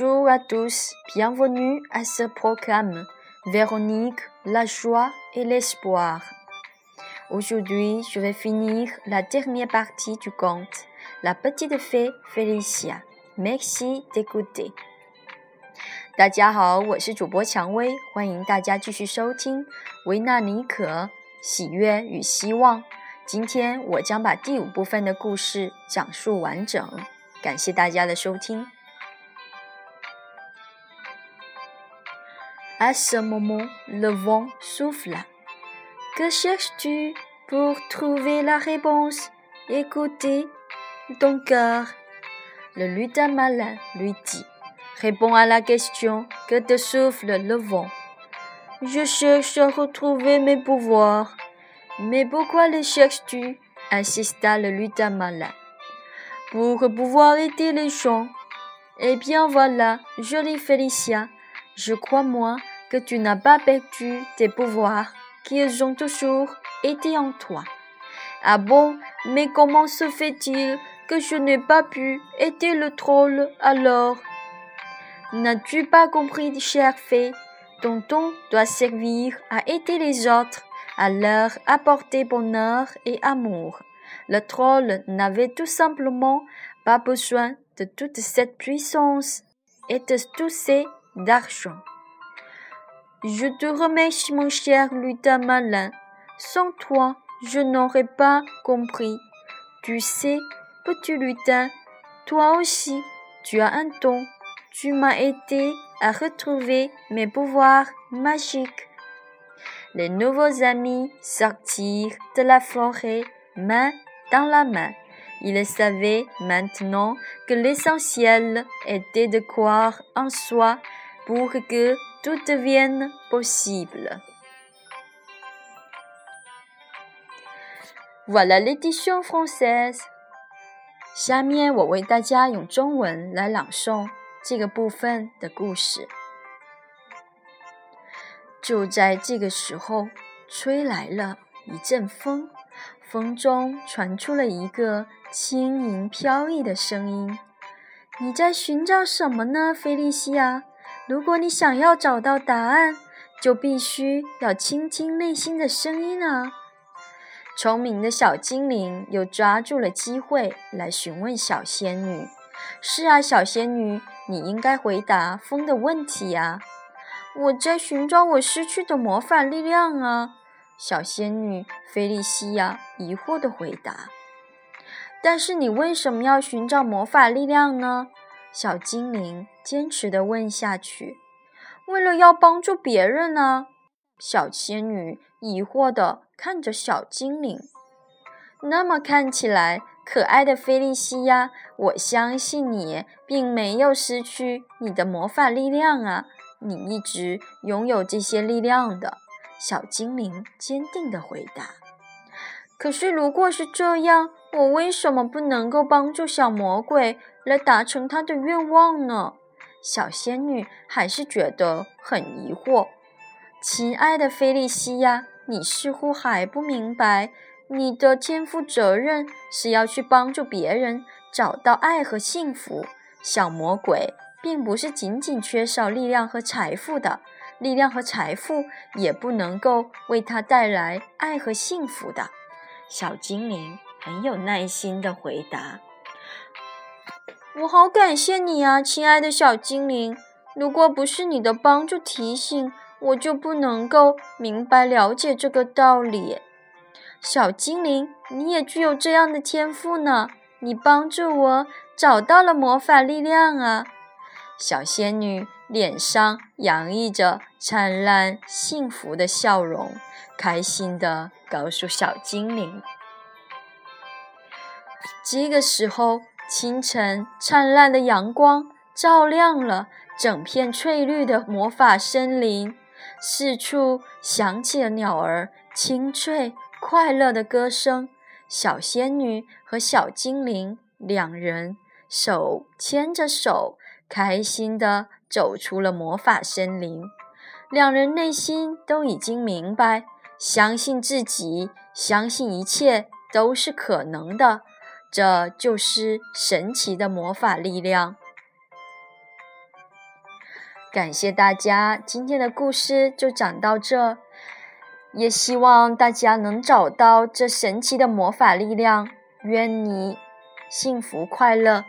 Bonjour à tous, bienvenue à ce programme Véronique, la joie et l'espoir. Aujourd'hui, je vais finir la dernière partie du conte La petite fée Félicia. Merci d'écouter. 大家好，我是主播蔷薇，欢迎大家继续收听维纳尼可喜悦与希望。今天我将把第五部分的故事讲述完整，感谢大家的收听。 À ce moment, le vent souffla. Que cherches-tu pour trouver la réponse? Écoutez ton cœur. Le lutin malin lui dit Réponds à la question que te souffle le vent. Je cherche à retrouver mes pouvoirs. Mais pourquoi les cherches-tu? insista le lutin malin. Pour pouvoir aider les gens. Eh bien voilà, jolie Félicia, je crois moi que tu n'as pas perdu tes pouvoirs, qu'ils ont toujours été en toi. Ah bon, mais comment se fait-il que je n'ai pas pu aider le troll alors? N'as-tu pas compris, chère fée? Ton don doit servir à aider les autres, à leur apporter bonheur et amour. Le troll n'avait tout simplement pas besoin de toute cette puissance et de tous ces d'argent. Je te remercie, mon cher lutin malin. Sans toi, je n'aurais pas compris. Tu sais, petit lutin, toi aussi, tu as un don. Tu m'as aidé à retrouver mes pouvoirs magiques. Les nouveaux amis sortirent de la forêt main dans la main. Ils savaient maintenant que l'essentiel était de croire en soi pour que tout devienne possible. Voilà l'édition française. 下面我为大家用中文来朗诵这个部分的故事。就在这个时候，吹来了一阵风，风中传出了一个轻盈飘逸的声音：“你在寻找什么呢，菲利西亚？如果你想要找到答案，就必须要倾听内心的声音啊！”聪明的小精灵又抓住了机会来询问小仙女：“是啊，小仙女，你应该回答风的问题呀。”“我在寻找我失去的魔法力量啊！”小仙女菲利西亚疑惑地回答。“但是你为什么要寻找魔法力量呢？”小精灵坚持地问下去。“为了要帮助别人呢。”小仙女疑惑地看着小精灵。那么看起来，可爱的菲利西亚，我相信你并没有失去你的魔法力量啊！你一直拥有这些力量的。小精灵坚定地回答。可是，如果是这样，我为什么不能够帮助小魔鬼来达成他的愿望呢？小仙女还是觉得很疑惑。亲爱的菲利西亚，你似乎还不明白，你的天赋责任是要去帮助别人找到爱和幸福。小魔鬼并不是仅仅缺少力量和财富的，力量和财富也不能够为他带来爱和幸福的。小精灵很有耐心地回答：“我好感谢你啊，亲爱的小精灵！如果不是你的帮助提醒。”我就不能够明白了解这个道理，小精灵，你也具有这样的天赋呢。你帮助我找到了魔法力量啊！小仙女脸上洋溢着灿烂幸福的笑容，开心地告诉小精灵。这个时候，清晨灿烂的阳光照亮了整片翠绿的魔法森林。四处响起了鸟儿清脆快乐的歌声。小仙女和小精灵两人手牵着手，开心地走出了魔法森林。两人内心都已经明白，相信自己，相信一切都是可能的。这就是神奇的魔法力量。感谢大家，今天的故事就讲到这。也希望大家能找到这神奇的魔法力量。愿你幸福快乐。